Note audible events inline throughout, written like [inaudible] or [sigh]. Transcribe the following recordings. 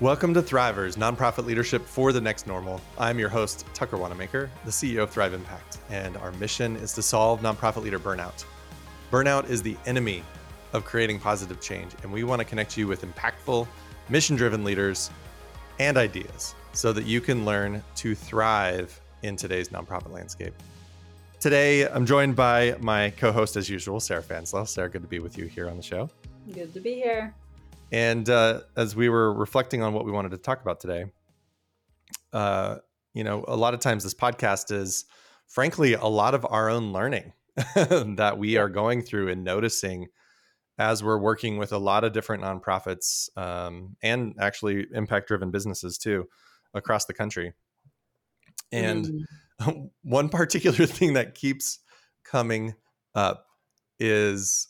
Welcome to Thrivers, nonprofit leadership for the next normal. I'm your host, Tucker Wannamaker, the CEO of Thrive Impact, and our mission is to solve nonprofit leader burnout. Burnout is the enemy of creating positive change, and we want to connect you with impactful, mission driven leaders and ideas so that you can learn to thrive in today's nonprofit landscape. Today, I'm joined by my co host, as usual, Sarah Fanslau. Sarah, good to be with you here on the show. Good to be here. And uh, as we were reflecting on what we wanted to talk about today, uh, you know, a lot of times this podcast is, frankly, a lot of our own learning [laughs] that we are going through and noticing as we're working with a lot of different nonprofits um, and actually impact driven businesses too across the country. And mm. [laughs] one particular thing that keeps coming up is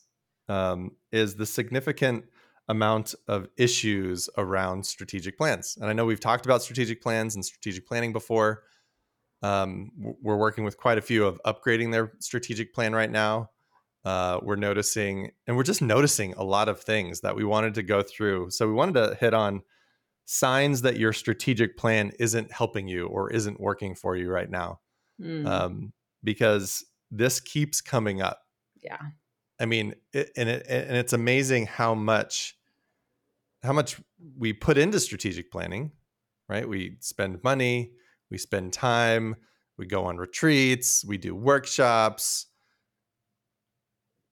um, is the significant amount of issues around strategic plans. And I know we've talked about strategic plans and strategic planning before. Um, we're working with quite a few of upgrading their strategic plan right now. Uh, we're noticing, and we're just noticing a lot of things that we wanted to go through. So we wanted to hit on signs that your strategic plan isn't helping you or isn't working for you right now, mm. um, because this keeps coming up. Yeah. I mean, it, and it, and it's amazing how much how much we put into strategic planning, right? We spend money, we spend time, we go on retreats, we do workshops,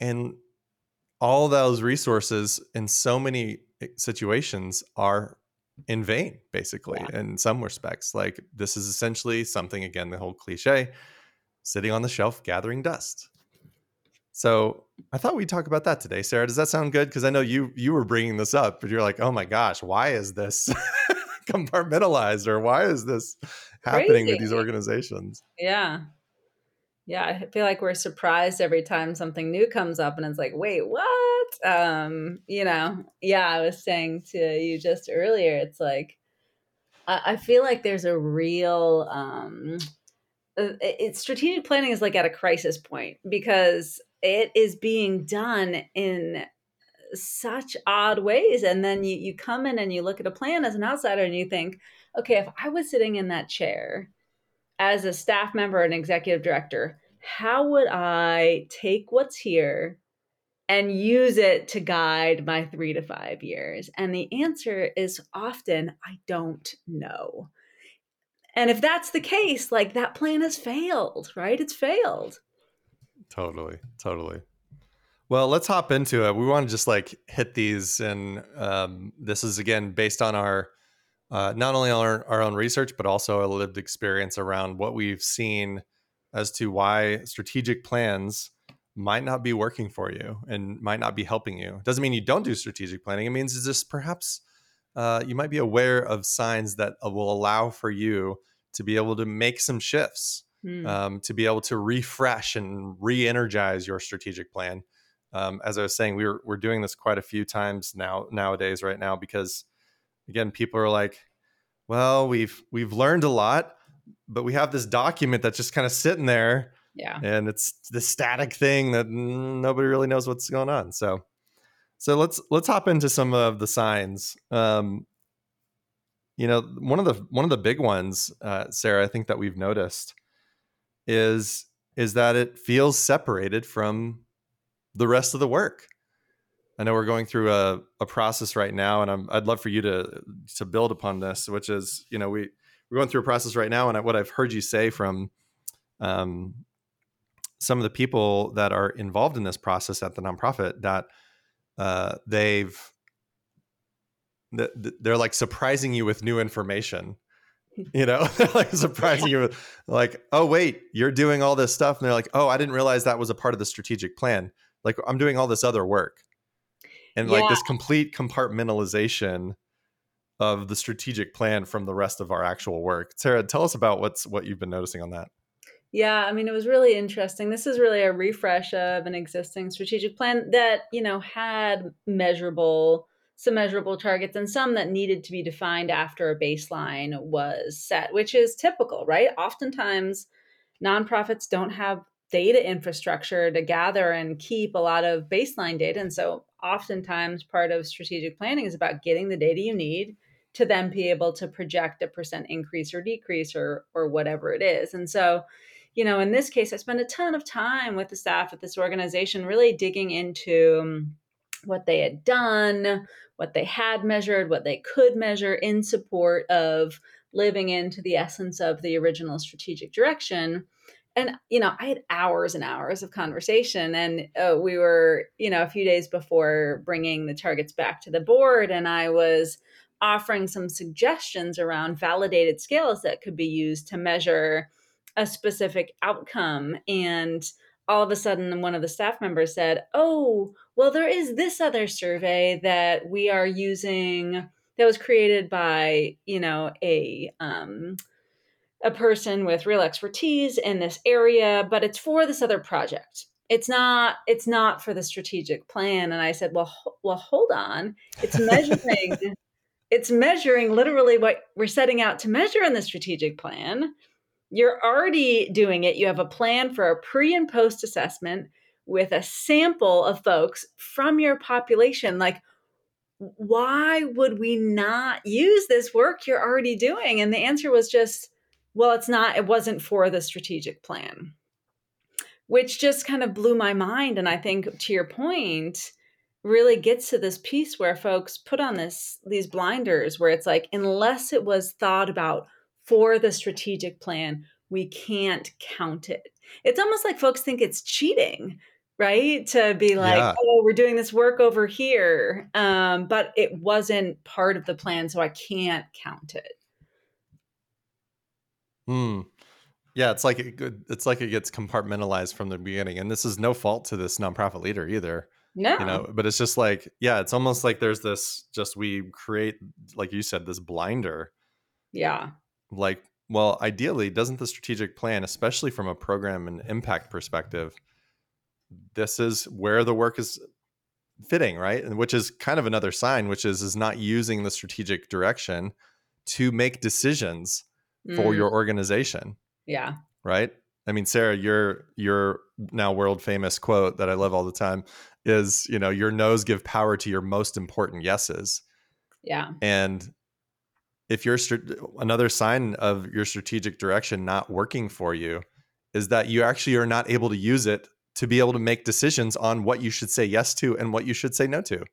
and all those resources in so many eh, situations are in vain, basically, yeah. in some respects. Like this is essentially something again, the whole cliche, sitting on the shelf gathering dust so I thought we'd talk about that today, Sarah. Does that sound good? Because I know you you were bringing this up, but you're like, oh my gosh, why is this [laughs] compartmentalized, or why is this happening Crazy. to these organizations? Yeah, yeah. I feel like we're surprised every time something new comes up, and it's like, wait, what? Um, you know, yeah. I was saying to you just earlier, it's like I, I feel like there's a real um, uh, it's strategic planning is like at a crisis point because it is being done in such odd ways and then you you come in and you look at a plan as an outsider and you think okay if i was sitting in that chair as a staff member and executive director how would i take what's here and use it to guide my 3 to 5 years? And the answer is often i don't know. And if that's the case like that plan has failed right? It's failed Totally, totally. Well, let's hop into it. We want to just like hit these, and um, this is again based on our uh, not only our, our own research, but also a lived experience around what we've seen as to why strategic plans might not be working for you and might not be helping you. Doesn't mean you don't do strategic planning. It means it's just perhaps uh, you might be aware of signs that will allow for you to be able to make some shifts mm. um, to be able to refresh and re-energize your strategic plan. Um, as I was saying, we are we're doing this quite a few times now nowadays, right now, because again, people are like, "Well, we've we've learned a lot, but we have this document that's just kind of sitting there, yeah, and it's the static thing that nobody really knows what's going on." So, so let's let's hop into some of the signs. Um, you know, one of the one of the big ones, uh, Sarah, I think that we've noticed is is that it feels separated from the rest of the work. I know we're going through a, a process right now, and I'm, I'd love for you to to build upon this, which is, you know, we we're going through a process right now, and what I've heard you say from um, some of the people that are involved in this process at the nonprofit that uh, they've they're like surprising you with new information [laughs] you know [laughs] like surprising you like oh wait you're doing all this stuff. And they're like oh i didn't realize that was a part of the strategic plan. Like i'm doing all this other work. And yeah. like this complete compartmentalization of the strategic plan from the rest of our actual work. Sarah tell us about what's what you've been noticing on that. Yeah i mean it was really interesting. This is really a refresh of an existing strategic plan that you know had measurable some measurable targets and some that needed to be defined after a baseline was set, which is typical, right? Oftentimes, nonprofits don't have data infrastructure to gather and keep a lot of baseline data. And so, oftentimes, part of strategic planning is about getting the data you need, to then be able to project a percent increase or decrease or or whatever it is. And so, you know, in this case, I spent a ton of time with the staff at this organization, really digging into um, what they had done, what they had measured, what they could measure in support of living into the essence of the original strategic direction. And you know i had hours and hours of conversation and uh, we were you know a few days before bringing the targets back to the board and i was offering some suggestions around validated scales that could be used to measure a specific outcome. And all of a sudden one of the staff members said oh well there is this other survey that we are using that was created by you know a um, a person with real expertise in this area, but it's for this other project. It's not it's not for the strategic plan. And I said, well, ho- well, hold on. It's measuring [laughs] it's measuring literally what we're setting out to measure in the strategic plan. You're already doing it. You have a plan for a pre and post assessment with a sample of folks from your population. Like, why would we not use this work you're already doing? And the answer was just well, it's not, it wasn't for the strategic plan, which just kind of blew my mind. And I think to your point, really gets to this piece where folks put on this these blinders where it's like unless it was thought about for the strategic plan we can't count it it's almost like folks think it's cheating right to be like yeah. oh we're doing this work over here um, but it wasn't part of the plan so i can't count it Hmm. Yeah, it's like it, it's like it gets compartmentalized from the beginning, and this is no fault to this nonprofit leader either. No, you know, but it's just like yeah, it's almost like there's this just we create like you said this blinder. Yeah. Like, well, ideally, doesn't the strategic plan, especially from a program and impact perspective, this is where the work is fitting, right? And which is kind of another sign, which is is not using the strategic direction to make decisions for mm. your organization. Yeah. Right? I mean, Sarah, your your now world famous quote that I love all the time is, you know, your no's give power to your most important yeses. Yeah. And if you're another sign of your strategic direction not working for you is that you actually are not able to use it to be able to make decisions on what you should say yes to and what you should say no to.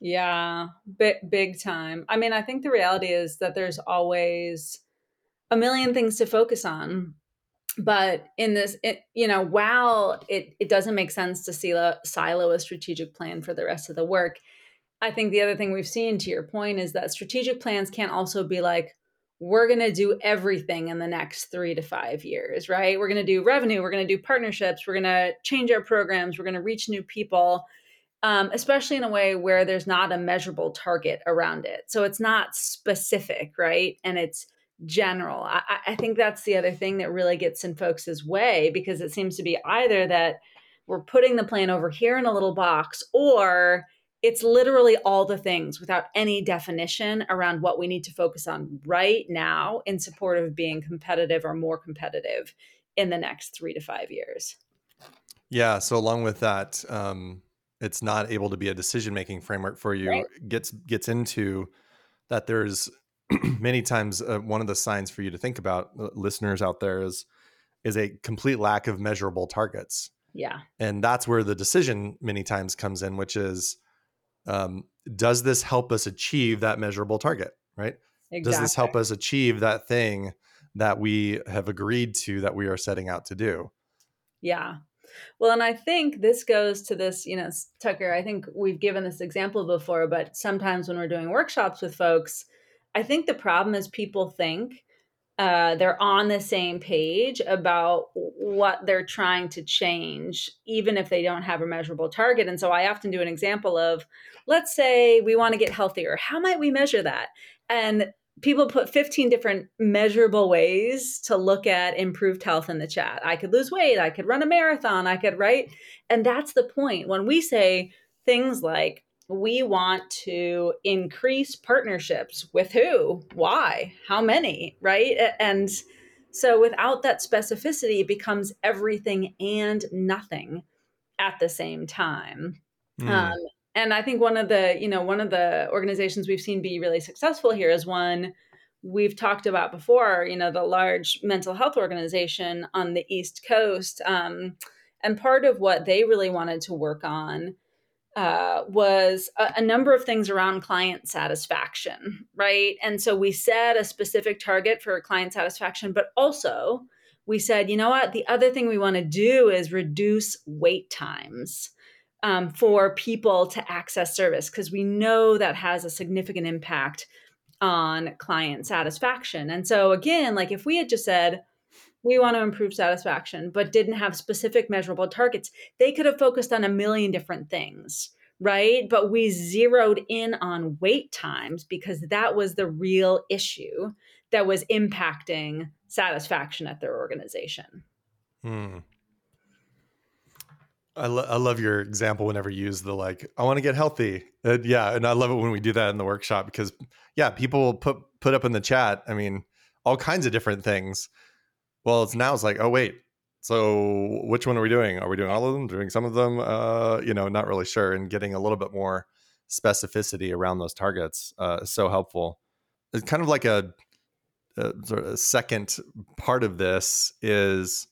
Yeah, big big time. I mean, I think the reality is that there's always a million things to focus on but in this it, you know while it, it doesn't make sense to silo, silo a strategic plan for the rest of the work i think the other thing we've seen to your point is that strategic plans can't also be like we're going to do everything in the next three to five years right? We're going to do revenue we're going to do partnerships we're going to change our programs we're going to reach new people um, especially in a way where there's not a measurable target around it. So it's not specific right? And it's general. I, I think that's the other thing that really gets in folks' way because it seems to be either that we're putting the plan over here in a little box or it's literally all the things without any definition around what we need to focus on right now in support of being competitive or more competitive in the next three to five years. Yeah. So along with that, um, it's not able to be a decision making framework for you. Right. Gets gets into that there's [clears throat] many times uh, one of the signs for you to think about uh, listeners out there is is a complete lack of measurable targets yeah and that's where the decision many times comes in which is um, does this help us achieve that measurable target right exactly. does this help us achieve that thing that we have agreed to that we are setting out to do yeah well, and I think this goes to this, you know, Tucker, I think we've given this example before, but sometimes when we're doing workshops with folks, I think the problem is people think uh, they're on the same page about what they're trying to change, even if they don't have a measurable target. And so I often do an example of let's say we want to get healthier. How might we measure that? And people put 15 different measurable ways to look at improved health in the chat. I could lose weight, I could run a marathon, I could, write. And that's the point. When we say things like, we want to increase partnerships with who, why, how many, right? And so without that specificity, it becomes everything and nothing at the same time. Mm. Um, and I think one of the, you know, one of the organizations we've seen be really successful here is one we've talked about before, you know, the large mental health organization on the East Coast. Um, and part of what they really wanted to work on uh, was a, a, number of things around client satisfaction, right? And so we set a specific target for client satisfaction, but also we said, you know what? The other thing we want to do is reduce wait times um, for people to access service because we know that has a significant impact on client satisfaction. And so, again, like if we had just said, we want to improve satisfaction, but didn't have specific measurable targets, they could have focused on a million different things, right? But we zeroed in on wait times because that was the real issue that was impacting satisfaction at their organization. Hmm. I, lo- I love your example whenever you use the like I want to get healthy. yeah, and I love it when we do that in the workshop because yeah, people will put put up in the chat. I mean, all kinds of different things. Well, it's now it's like oh wait, so which one are we doing? Are we doing all of them? Doing some of them? Uh, you know, not really sure. And getting a little bit more specificity around those targets uh, is so helpful. It's kind of like a, a sort of a second part of this is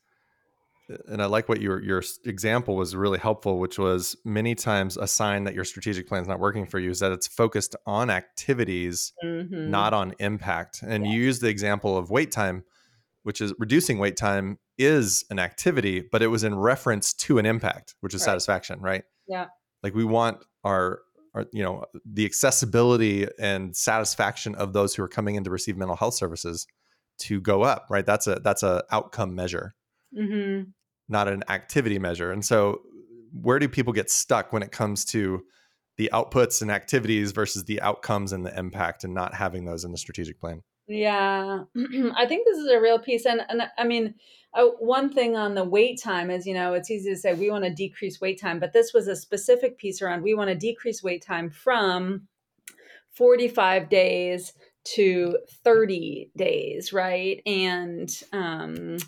and I like what your your example was really helpful, which was many times a sign that your strategic plan is not working for you is that it's focused on activities, mm-hmm. not on impact. And yeah. you use the example of wait time, which is reducing wait time is an activity, but it was in reference to an impact, which is right. satisfaction, right? Yeah. Like we want our our, you know the accessibility and satisfaction of those who are coming in to receive mental health services to go up right that's a that's a outcome measure mm-hmm not an activity measure. And so, where do people get stuck when it comes to the outputs and activities versus the outcomes and the impact and not having those in the strategic plan? Yeah, [clears throat] I think this is a real piece. And, and I mean, uh, one thing on the wait time is, you know, it's easy to say we want to decrease wait time, but this was a specific piece around we want to decrease wait time from 45 days to 30 days, right? And, um,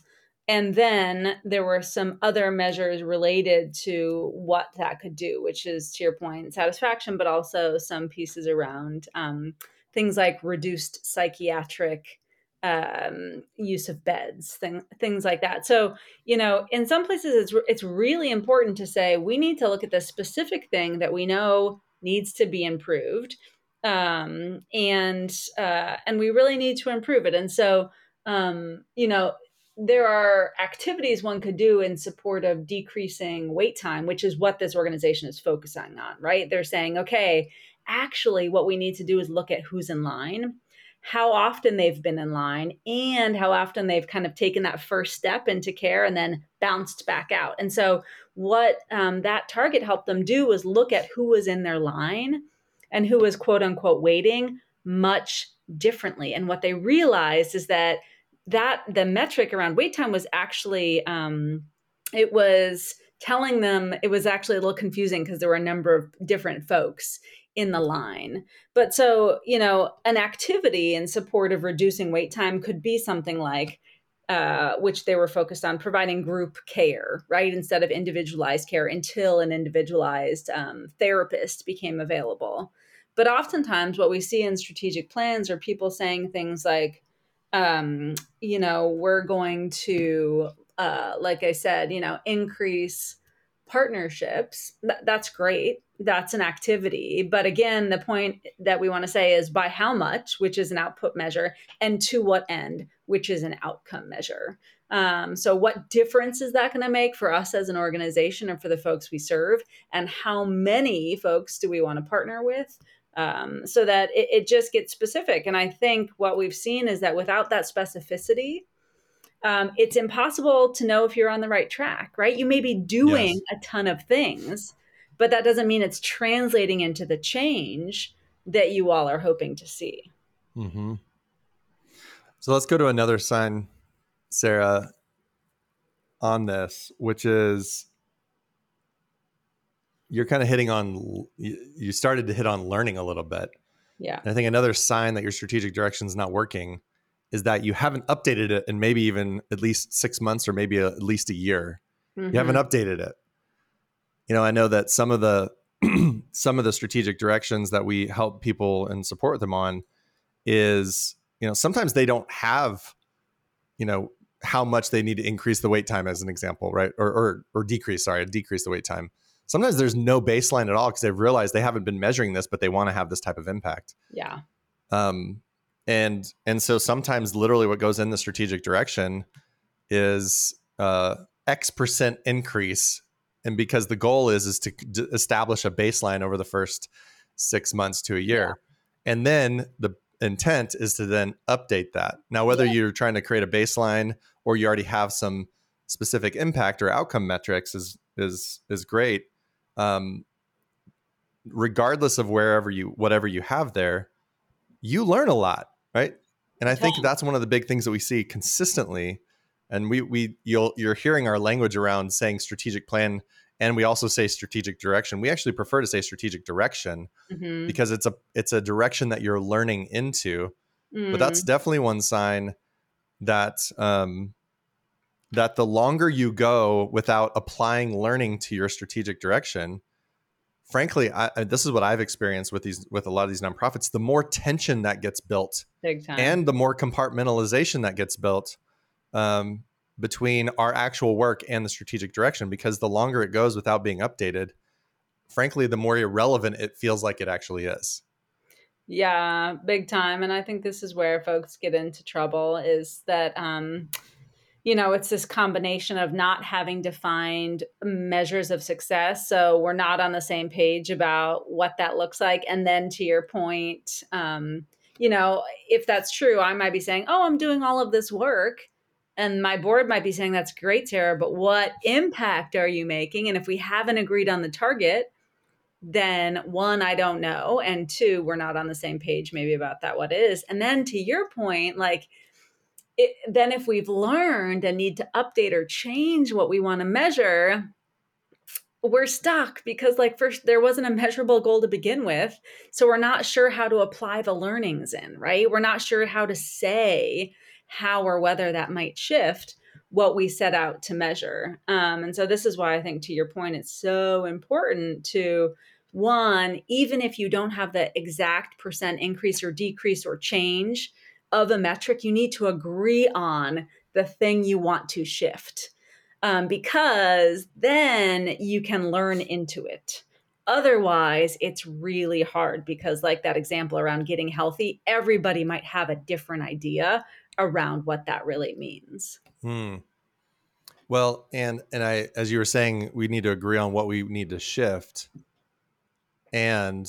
and then there were some other measures related to what that could do which is to your point satisfaction but also some pieces around um, things like reduced psychiatric um, use of beds thing, things like that. So you know in some places it's, it's really important to say we need to look at the specific thing that we know needs to be improved um, and uh, and we really need to improve it. And so um, you know there are activities one could do in support of decreasing wait time, which is what this organization is focusing on, right? They're saying, okay, actually, what we need to do is look at who's in line, how often they've been in line, and how often they've kind of taken that first step into care and then bounced back out. And so, what um, that target helped them do was look at who was in their line and who was quote unquote waiting much differently. And what they realized is that that the metric around wait time was actually um, it was telling them it was actually a little confusing because there were a number of different folks in the line. But so, you know, an activity in support of reducing wait time could be something like, uh, which they were focused on providing group care, right? Instead of individualized care until an individualized um, therapist became available. But oftentimes, what we see in strategic plans are people saying things like, um, you know, we're going to, uh, like I said, you know, increase partnerships. Th- that's great. That's an activity. But again, the point that we want to say is by how much, which is an output measure, and to what end, which is an outcome measure. Um, so, what difference is that going to make for us as an organization and for the folks we serve? And how many folks do we want to partner with? Um, so that it, it, just gets specific. And I think what we've seen is that without that specificity, um, it's impossible to know if you're on the right track, right? You may be doing yes. a ton of things, but that doesn't mean it's translating into the change that you all are hoping to see. Mm-hmm. So let's go to another sign, Sarah, on this, which is you're kind of hitting on you started to hit on learning a little bit. Yeah. And i think another sign that your strategic direction is not working is that you haven't updated it in maybe even at least six months or maybe a, at least a year. Mm-hmm. you haven't mm-hmm. updated it. You know i know that some of the [clears throat] some of the strategic directions that we help people and support them on is you know sometimes they don't have you know how much they need to increase the wait time as an example right? Or or, or decrease sorry decrease the wait time sometimes there's no baseline at all because they've realized they haven't been measuring this but they want to have this type of impact yeah um and and so sometimes literally what goes in the strategic direction is uh x percent increase and because the goal is is to d- establish a baseline over the first six months to a year yeah. and then the intent is to then update that now whether yeah. you're trying to create a baseline or you already have some specific impact or outcome metrics is is is great um, regardless of wherever you whatever you have there you learn a lot right and i think that's one of the big things that we see consistently and we we you'll you're hearing our language around saying strategic plan and we also say strategic direction we actually prefer to say strategic direction mm-hmm. because it's a it's a direction that you're learning into mm. but that's mm. definitely one sign that um that the longer you go without applying learning to your strategic direction frankly I, this is what i've experienced with these with a lot of these nonprofits. The more tension that gets built and the more compartmentalization that gets built um, between our actual work and the strategic direction because the longer it goes without being updated frankly the more irrelevant it feels like it actually is. Yeah big time. And i think this is where folks get into trouble is that um you know it's this combination of not having defined measures of success so we're not on the same page about what that looks like and then to your point um you know if that's true i might be saying oh i'm doing all of this work and my board might be saying, that's great, Sarah, but what impact are you making? And if we haven't agreed on the target, then one, I don't know. And two, we're not on the same page maybe about that, what is. And then to your point, like, it, then if we've learned and need to update or change what we want to measure, we're stuck because like first there wasn't a measurable goal to begin with so we're not sure how to apply the learnings in right we're not sure how to say how or whether that might shift what we set out to measure. Um, and so, this is why I think, to your point, it's so important to one, even if you don't have the exact percent increase or decrease or change of a metric, you need to agree on the thing you want to shift um, because then you can learn into it. Otherwise, it's really hard because, like that example around getting healthy, everybody might have a different idea around what that really means. Hmm. Well, and and I, as you were saying, we need to agree on what we need to shift, and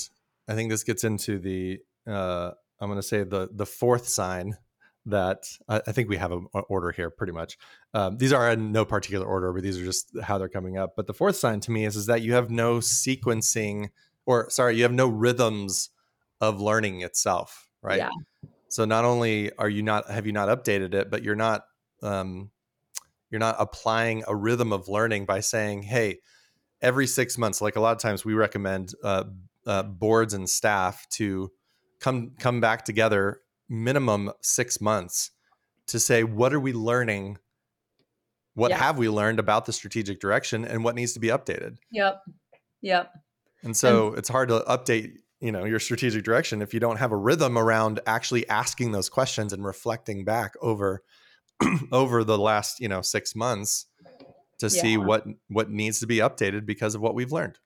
I think this gets into the uh, I'm going to say the the fourth sign that I, I think we have an order here pretty much. Um, these are in no particular order, but these are just how they're coming up. But the fourth sign to me is is that you have no sequencing, or sorry, you have no rhythms of learning itself, right? Yeah. So not only are you not have you not updated it, but you're not um, you're not applying a rhythm of learning by saying, "Hey, every six months." Like a lot of times, we recommend uh, uh, boards and staff to come come back together minimum six months to say, "What are we learning? What yeah. have we learned about the strategic direction, and what needs to be updated?" Yep. Yep. And so and- it's hard to update you know your strategic direction if you don't have a rhythm around actually asking those questions and reflecting back over [clears throat] over the last you know six months to yeah. see what what needs to be updated because of what we've learned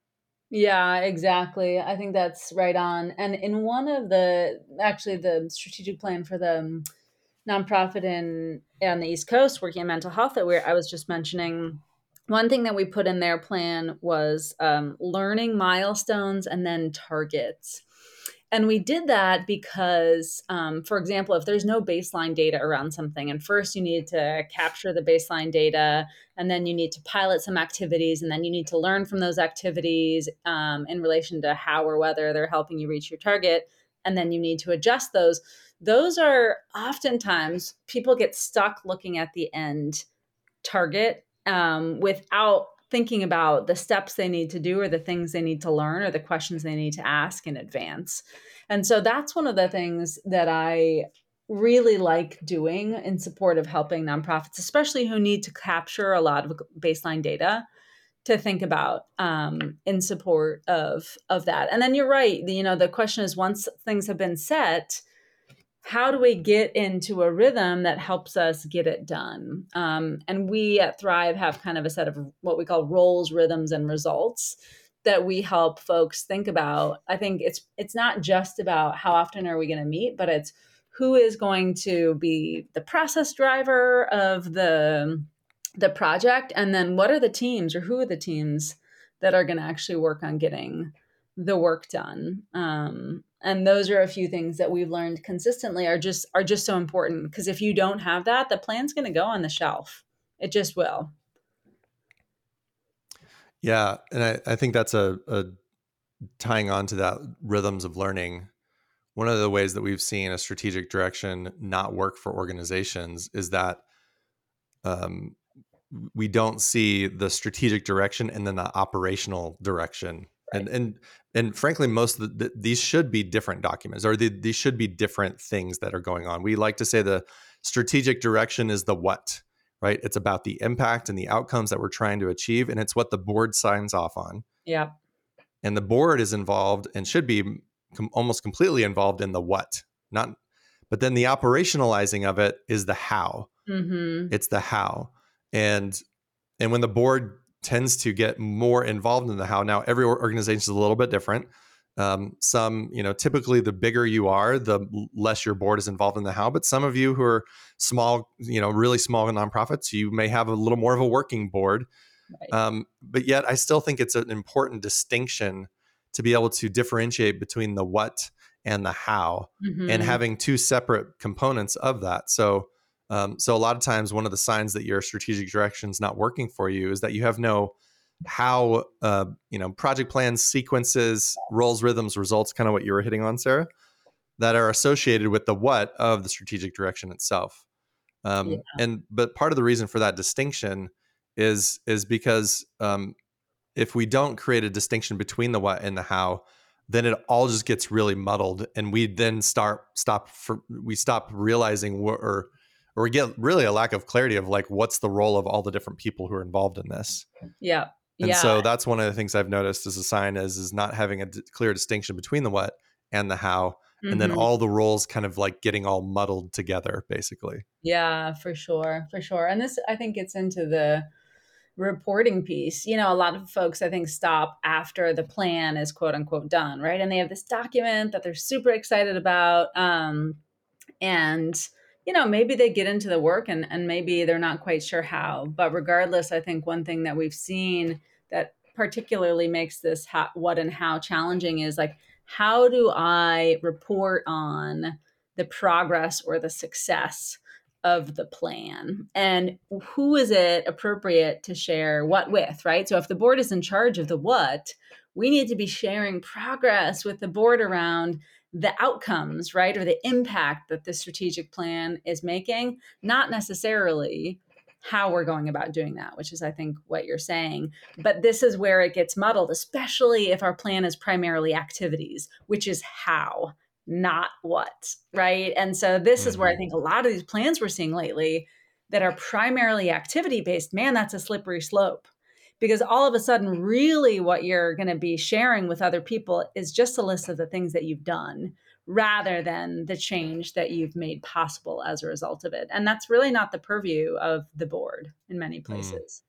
yeah exactly i think that's right on and in one of the actually the strategic plan for the nonprofit in on the east coast working in mental health that we i was just mentioning one thing that we put in their plan was um, learning milestones and then targets. And we did that because, um, for example, if there's no baseline data around something, and first you need to capture the baseline data, and then you need to pilot some activities, and then you need to learn from those activities um, in relation to how or whether they're helping you reach your target, and then you need to adjust those. Those are oftentimes people get stuck looking at the end target um, without thinking about the steps they need to do or the things they need to learn or the questions they need to ask in advance. And so that's one of the things that I really like doing in support of helping nonprofits, especially who need to capture a lot of baseline data to think about um, in support of of that. And then you're right. You know, the question is once things have been set, how do we get into a rhythm that helps us get it done? Um, and we at Thrive have kind of a set of what we call roles, rhythms, and results that we help folks think about. I think it's it's not just about how often are we going to meet, but it's who is going to be the process driver of the the project and then what are the teams or who are the teams that are going to actually work on getting the work done um, and those are a few things that we've learned consistently are just are just so important because if you don't have that the plan's going to go on the shelf. It just will. Yeah and i, I think that's a, a tying on to that rhythms of learning. One of the ways that we've seen a strategic direction not work for organizations is that um, we don't see the strategic direction and then the operational direction right. and and and frankly most of the, these should be different documents or the, these should be different things that are going on. We like to say the strategic direction is the what right? It's about the impact and the outcomes that we're trying to achieve and it's what the board signs off on. Yeah and the board is involved and should be com- almost completely involved in the what not but then the operationalizing of it is the how. Mm-hmm. it's the how. And and when the board tends to get more involved in the how. Now every organization is a little bit different. Um, some you know typically the bigger you are the less your board is involved in the how. But some of you who are small you know really small nonprofits you may have a little more of a working board. Right. um, but yet i still think it's an important distinction to be able to differentiate between the what and the how mm-hmm. and having two separate components of that. So um, so a lot of times, one of the signs that your strategic direction is not working for you is that you have no how uh, you know project plans, sequences, roles, rhythms, results, kind of what you were hitting on, Sarah, that are associated with the what of the strategic direction itself. Um, yeah. And but part of the reason for that distinction is is because um, if we don't create a distinction between the what and the how, then it all just gets really muddled, and we then start stop for we stop realizing what or or we get really a lack of clarity of like what's the role of all the different people who are involved in this. Yeah. And yeah. so that's one of the things I've noticed as a sign is is not having a d- clear distinction between the what and the how mm-hmm. and then mm-hmm. all the roles kind of like getting all muddled together basically. Yeah, for sure. For sure. And this I think gets into the reporting piece. You know, a lot of folks I think stop after the plan is quote unquote done, right? And they have this document that they're super excited about um and you know, maybe they get into the work and, and maybe they're not quite sure how. But regardless, I think one thing that we've seen that particularly makes this how, what and how challenging is like, how do I report on the progress or the success of the plan? And who is it appropriate to share what with, right? So if the board is in charge of the what, we need to be sharing progress with the board around the outcomes, right, or the impact that the strategic plan is making, not necessarily how we're going about doing that, which is, I think, what you're saying. But this is where it gets muddled, especially if our plan is primarily activities, which is how, not what, right? And so this mm-hmm. is where I mm-hmm. think a lot of these plans we're seeing lately that are primarily activity based, man, that's a slippery slope because all of a sudden really what you're going to be sharing with other people is just a list of the things that you've done rather than the change that you've made possible as a result of it and that's really not the purview of the board in many hmm. places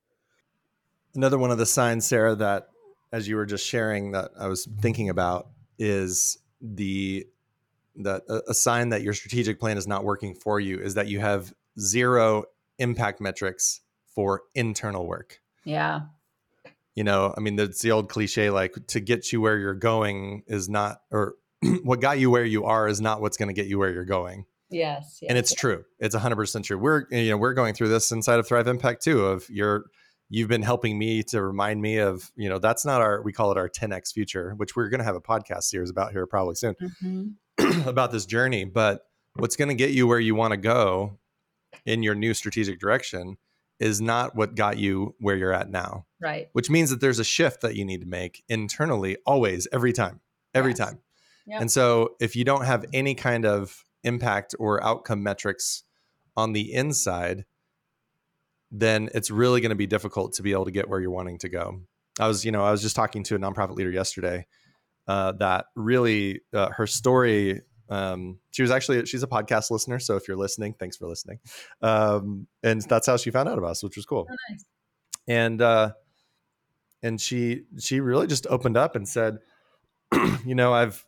mm. another one of the signs sarah that as you were just sharing that i was thinking about is the that a sign that your strategic plan is not working for you is that you have zero impact metrics for internal work yeah you know i mean it's the old cliche like to get you where you're going is not or [clears throat] what got you where you are is not what's going to get you where you're going yes, yes and it's yes. true it's 100% true we're you know we're going through this inside of thrive impact too of your you've been helping me to remind me of you know that's not our we call it our 10x future which we're going to have a podcast series about here probably soon mm-hmm. [clears throat] about this journey but what's going to get you where you want to go in your new strategic direction is not what got you where you're at now. Right. Which means that there's a shift that you need to make internally, always, every time, every yes. time. Yep. And so if you don't have any kind of impact or outcome metrics on the inside, then it's really going to be difficult to be able to get where you're wanting to go. I was, you know, I was just talking to a nonprofit leader yesterday uh, that really uh, her story. Um, she was actually she's a podcast listener, so if you're listening, thanks for listening. Um, and that's how she found out about us, which was cool. Oh, nice. And uh, and she she really just opened up and said, [clears throat] you know, I've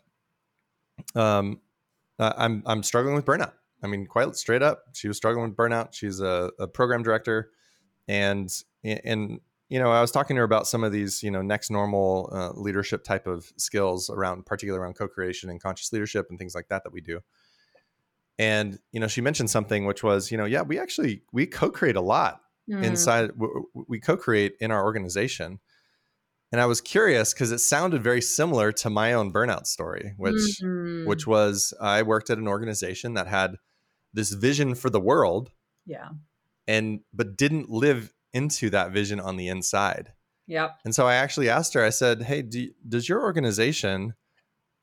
um, I'm I'm struggling with burnout. I mean, quite straight up, she was struggling with burnout. She's a, a program director, and and you know, I was talking to her about some of these, you know, next normal uh, leadership type of skills around, particularly around co-creation and conscious leadership and things like that that we do. And you know, she mentioned something which was, you know, yeah, we actually we co-create a lot mm. inside. We co-create in our organization. And I was curious because it sounded very similar to my own burnout story, which mm-hmm. which was I worked at an organization that had this vision for the world. Yeah. And but didn't live into that vision on the inside. Yep. And so I actually asked her, I said, Hey, do, does your organization,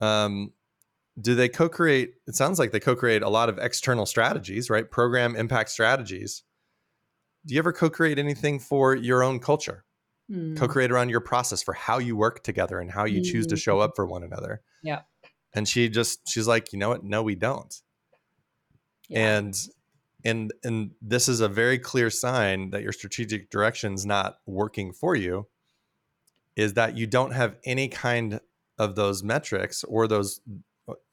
um, do they co create? It sounds like they co create a lot of external strategies, right? Program impact strategies. Do you ever co create anything for your own culture? Mm. Co create around your process for how you work together and how you mm. choose to show up for one another. Yeah. And she just, she's like, you know what? No, we don't. Yeah. And and and this is a very clear sign that your strategic direction is not working for you is that you don't have any kind of those metrics or those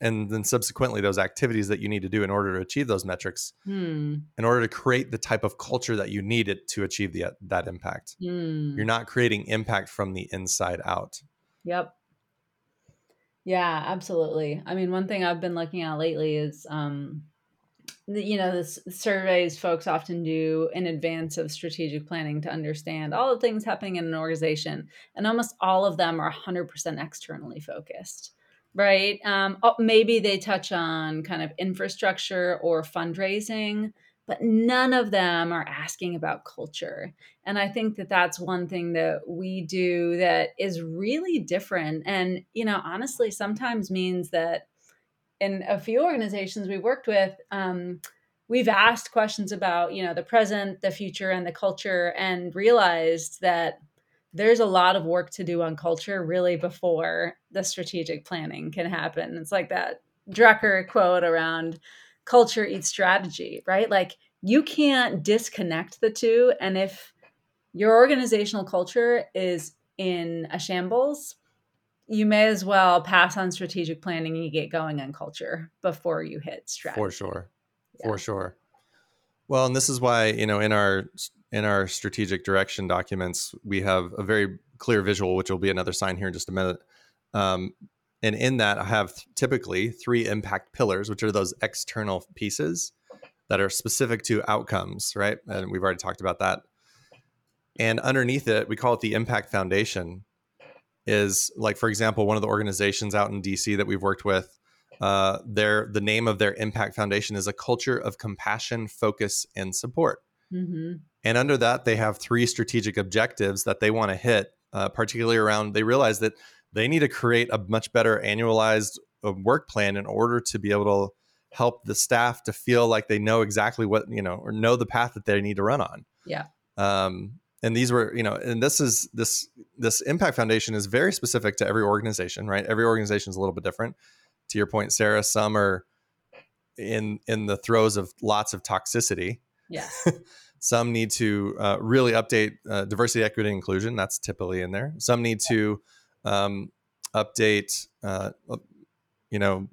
and then subsequently those activities that you need to do in order to achieve those metrics hmm. in order to create the type of culture that you need it to achieve the, that impact. Hmm. you're not creating impact from the inside out. Yep. Yeah absolutely. I mean one thing i've been looking at lately is um you know, the surveys folks often do in advance of strategic planning to understand all the things happening in an organization, and almost all of them are 100% externally focused, right? Um, oh, maybe they touch on kind of infrastructure or fundraising, but none of them are asking about culture. And I think that that's one thing that we do that is really different, and you know, honestly, sometimes means that in a few organizations we worked with, um, we've asked questions about you know the present, the future, and the culture, and realized that there's a lot of work to do on culture really before the strategic planning can happen. It's like that Drucker quote around culture eats strategy, right? Like you can't disconnect the two. And if your organizational culture is in a shambles, you may as well pass on strategic planning and get going on culture before you hit strategy. For sure. Yeah. For sure. Well, and this is why, you know, in our in our strategic direction documents, we have a very clear visual, which will be another sign here in just a minute. Um, and in that, I have typically three impact pillars, which are those external pieces that are specific to outcomes, right? And we've already talked about that. And underneath it, we call it the impact foundation is like for example one of the organizations out in dc that we've worked with uh, their the name of their impact foundation is a culture of compassion focus and support. Mm-hmm. and under that they have three strategic objectives that they want to hit uh, particularly around they realize that they need to create a much better annualized uh, work plan in order to be able to help the staff to feel like they know exactly what you know or know the path that they need to run on. Yeah. Um, and these were you know and this is this this impact foundation is very specific to every organization right? Every organization is a little bit different to your point sarah some are in in the throes of lots of toxicity. Yeah [laughs] some need to uh, really update uh, diversity equity and inclusion. That's typically in there. Some need to um, update uh, you know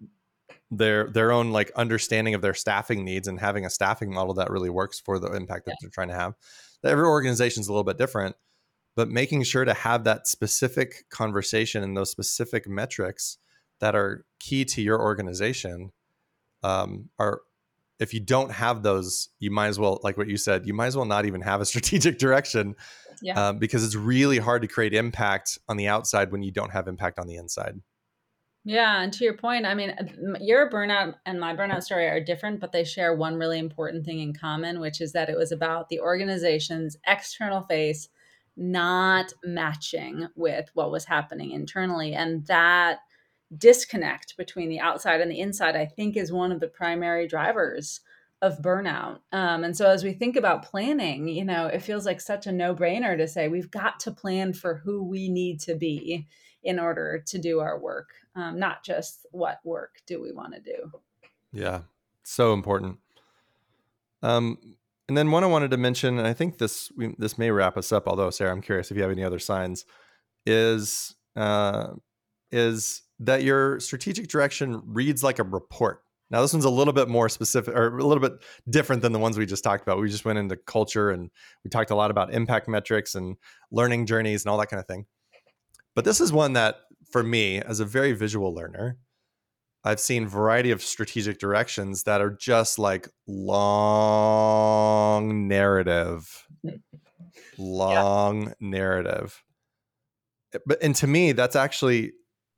their their own like understanding of their staffing needs and having a staffing model that really works for the impact that yeah. they're trying to have. Every organization is a little bit different but making sure to have that specific conversation and those specific metrics that are key to your organization um, are if you don't have those you might as well like what you said you might as well not even have a [laughs] strategic direction yeah. um, because it's really hard to create impact on the outside when you don't have impact on the inside yeah, and to your point, I mean, your burnout and my burnout story are different, but they share one really important thing in common, which is that it was about the organization's external face not matching with what was happening internally. And that disconnect between the outside and the inside, I think, is one of the primary drivers of burnout. Um, and so as we think about planning, you know, it feels like such a no brainer to say we've got to plan for who we need to be in order to do our work, um, not just what work do we want to do. Yeah, so important. Um, and then one I wanted to mention, and I think this we, this may wrap us up. Although Sarah, I'm curious if you have any other signs. Is uh, is that your strategic direction reads like a report? Now, this one's a little bit more specific or a little bit different than the ones we just talked about. We just went into culture and we talked a lot about impact metrics and learning journeys and all that kind of thing. But this is one that, for me, as a very visual learner, I've seen variety of strategic directions that are just like long narrative, long yeah. narrative. But and to me, that's actually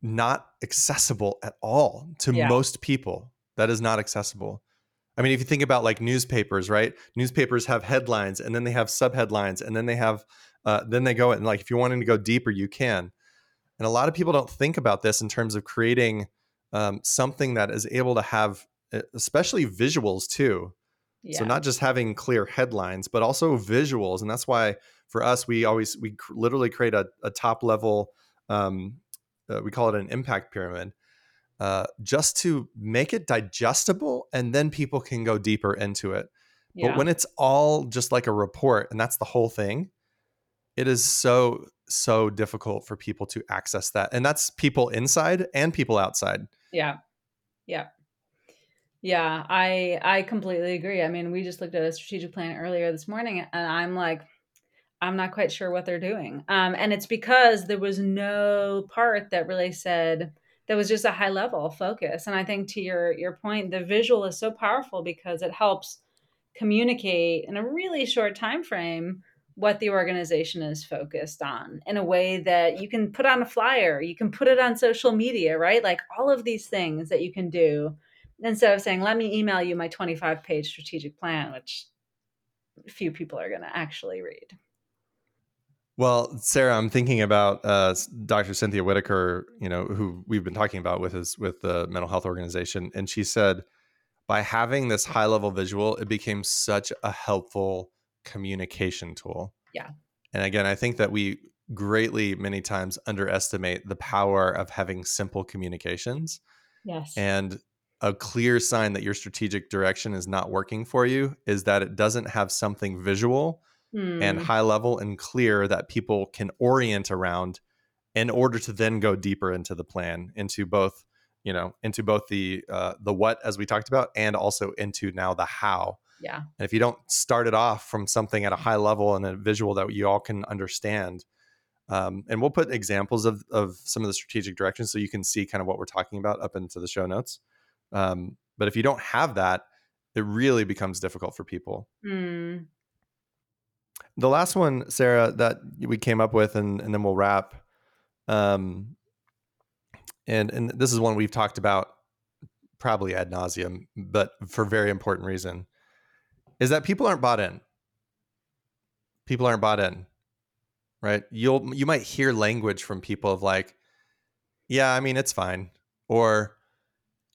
not accessible at all to yeah. most people that is not accessible. I mean, if you think about like newspapers, right? Newspapers have headlines and then they have subheadlines and then they have, uh, then they go and like if you're wanting to go deeper, you can. And a lot of people don't think about this in terms of creating um, something that is able to have, especially visuals too. Yeah. So not just having clear headlines, but also visuals. And that's why for us, we always we literally create a, a top level. Um, uh, we call it an impact pyramid uh, just to make it digestible and then people can go deeper into it. Yeah. But when it's all just like a report and that's the whole thing, it is so, so difficult for people to access that. And that's people inside and people outside. Yeah. Yeah. Yeah, I I completely agree. I mean, we just looked at a strategic plan earlier this morning and I'm like I'm not quite sure what they're doing. Um, and it's because there was no part that really said, that was just a high level focus. And i think to your your point the visual is so powerful because it helps communicate in a really short time frame what the organization is focused on in a way that you can put on a flyer you can put it on social media right? Like all of these things that you can do. Instead of saying let me email you my 25 page strategic plan which few people are going to actually read well, Sarah, I'm thinking about uh, Dr. Cynthia Whitaker, you know, who we've been talking about with his with the mental health organization, and she said by having this high level visual, it became such a helpful communication tool. Yeah. And again, I think that we greatly many times underestimate the power of having simple communications. Yes. And a clear sign that your strategic direction is not working for you is that it doesn't have something visual hmm. and high level and clear that people can orient around in order to then go deeper into the plan into both you know into both the uh, the what as we talked about and also into now the how yeah and if you don't start it off from something at a high level and a visual that you all can understand um, and we'll put examples of, of some of the strategic directions so you can see kind of what we're talking about up into the show notes um, but if you don't have that it really becomes difficult for people mm. The last one, Sarah, that we came up with, and, and then we'll wrap. Um, and and this is one we've talked about probably ad nauseum, but for very important reason, is that people aren't bought in. People aren't bought in, right? You'll you might hear language from people of like, yeah, I mean it's fine, or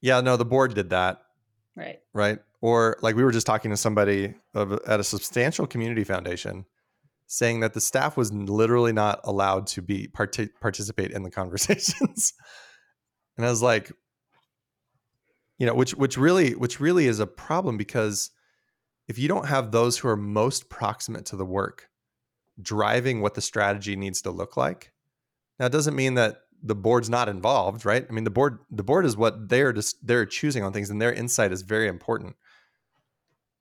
yeah, no, the board did that, right? Right? Or like we were just talking to somebody of, at a substantial community foundation saying that the staff was literally not allowed to be part- participate in the [laughs] conversations. and I was like, you know, which which really which really is a problem because if you don't have those who are most proximate to the work driving what the strategy needs to look like, now it doesn't mean that the board's not involved, right? I mean, the board the board is what they're just they're choosing on things, and their insight is very important.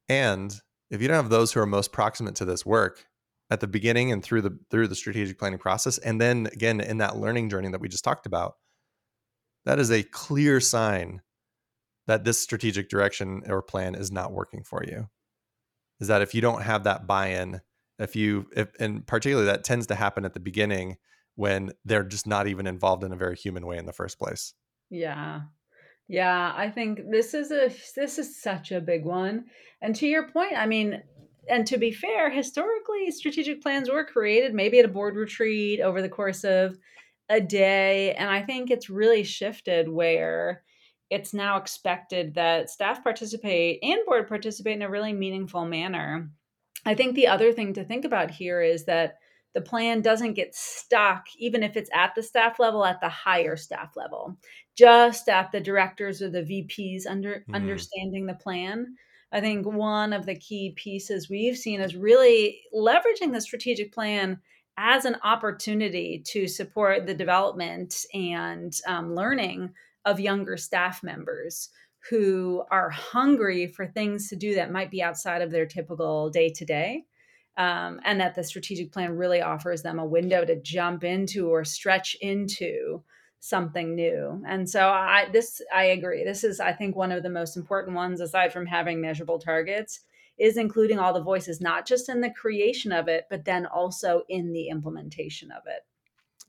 And if you don't have those who are most proximate to this work at the beginning and through the through the strategic planning process, and then again in that learning journey that we just talked about, that is a clear sign that this strategic direction or plan is not working for you. Is that if you don't have that buy-in, if you if and particularly that tends to happen at the beginning when they're just not even involved in a very human way in the first place. Yeah. Yeah, I think this is a this is such a big one. And to your point, I mean, and to be fair, historically strategic plans were created maybe at a board retreat over the course of a day, and I think it's really shifted where it's now expected that staff participate and board participate in a really meaningful manner. I think the other thing to think about here is that the plan doesn't get stuck, even if it's at the staff level, at the higher staff level, just at the directors or the VPs under mm. understanding the plan. I think one of the key pieces we've seen is really leveraging the strategic plan as an opportunity to support the development and um, learning of younger staff members who are hungry for things to do that might be outside of their typical day to day. Um, and that the strategic plan really offers them a window to jump into or stretch into something new. And so I this I agree. This is I think one of the most important ones aside from having measurable targets is including all the voices not just in the creation of it but then also in the implementation of it.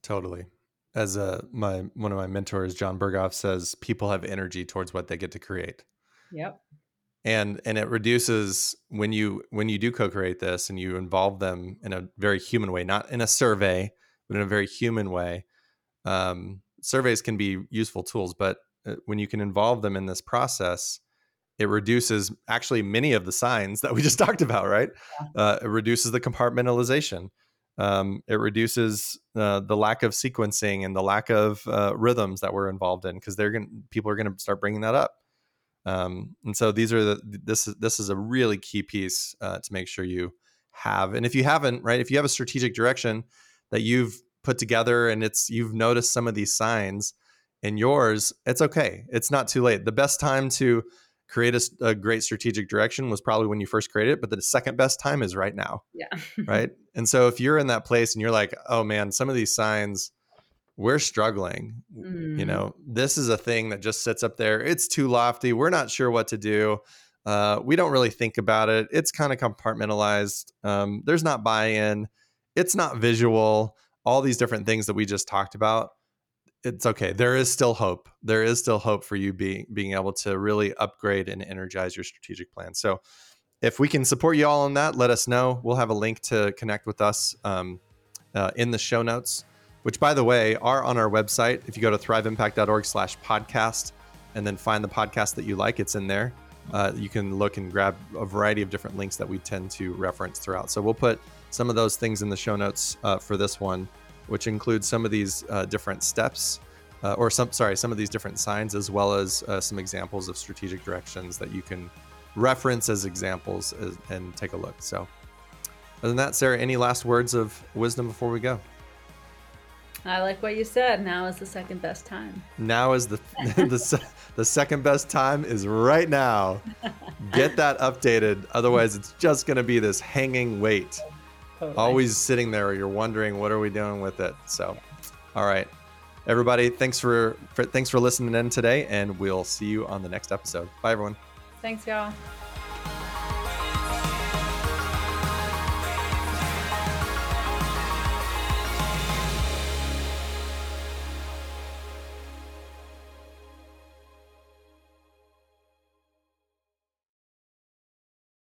Totally as a my one of my mentors john berghoff says people have energy towards what they get to create yep and and it reduces when you when you do co-create this and you involve them in a very human way not in a survey but in a very human way um, surveys can be useful tools but uh, when you can involve them in this process it reduces actually many of the signs that we just [laughs] talked about right? Uh, it reduces the compartmentalization um, it reduces uh, the lack of sequencing and the lack of uh, rhythms that we're involved in because they're going people are going to start bringing that up um, and so these are the this is this is a really key piece uh, to make sure you have and if you haven't right if you have a strategic direction that you've put together and it's you've noticed some of these signs in yours it's okay it's not too late the best time to create a, a, great strategic direction was probably when you first created it, but the second best time is right now. Yeah. right. And so if you're in that place and you're like, oh man, some of these signs, we're struggling. Mm. You know, this is a thing that just sits up there. It's too lofty. We're not sure what to do. Uh, we don't really think about it. It's kind of compartmentalized. Um, there's not buy in. It's not visual. All these different things that we just talked about it's okay. There is still hope. There is still hope for you being being able to really upgrade and energize your strategic plan. So, if we can support you all on that, let us know. We'll have a link to connect with us um, uh, in the show notes, which, by the way, are on our website. If you go to thriveimpact.org slash podcast and then find the podcast that you like, it's in there. Uh, you can look and grab a variety of different links that we tend to reference throughout. So we'll put some of those things in the show notes uh, for this one which includes some of these uh, different steps, uh, or some sorry, some of these different signs, as well as uh, some examples of strategic directions that you can reference as examples as, and take a look. So, other than that, Sarah, any last words of wisdom before we go? I like what you said. Now is the second best time. Now is the [laughs] the, the second best time is right now. Get that updated. Otherwise, it's just going to be this hanging weight totally. always sitting there. You're wondering what are we doing with it. So, all right, everybody, thanks for, for thanks for listening in today, and we'll see you on the next episode. Bye, everyone. Thanks, y'all.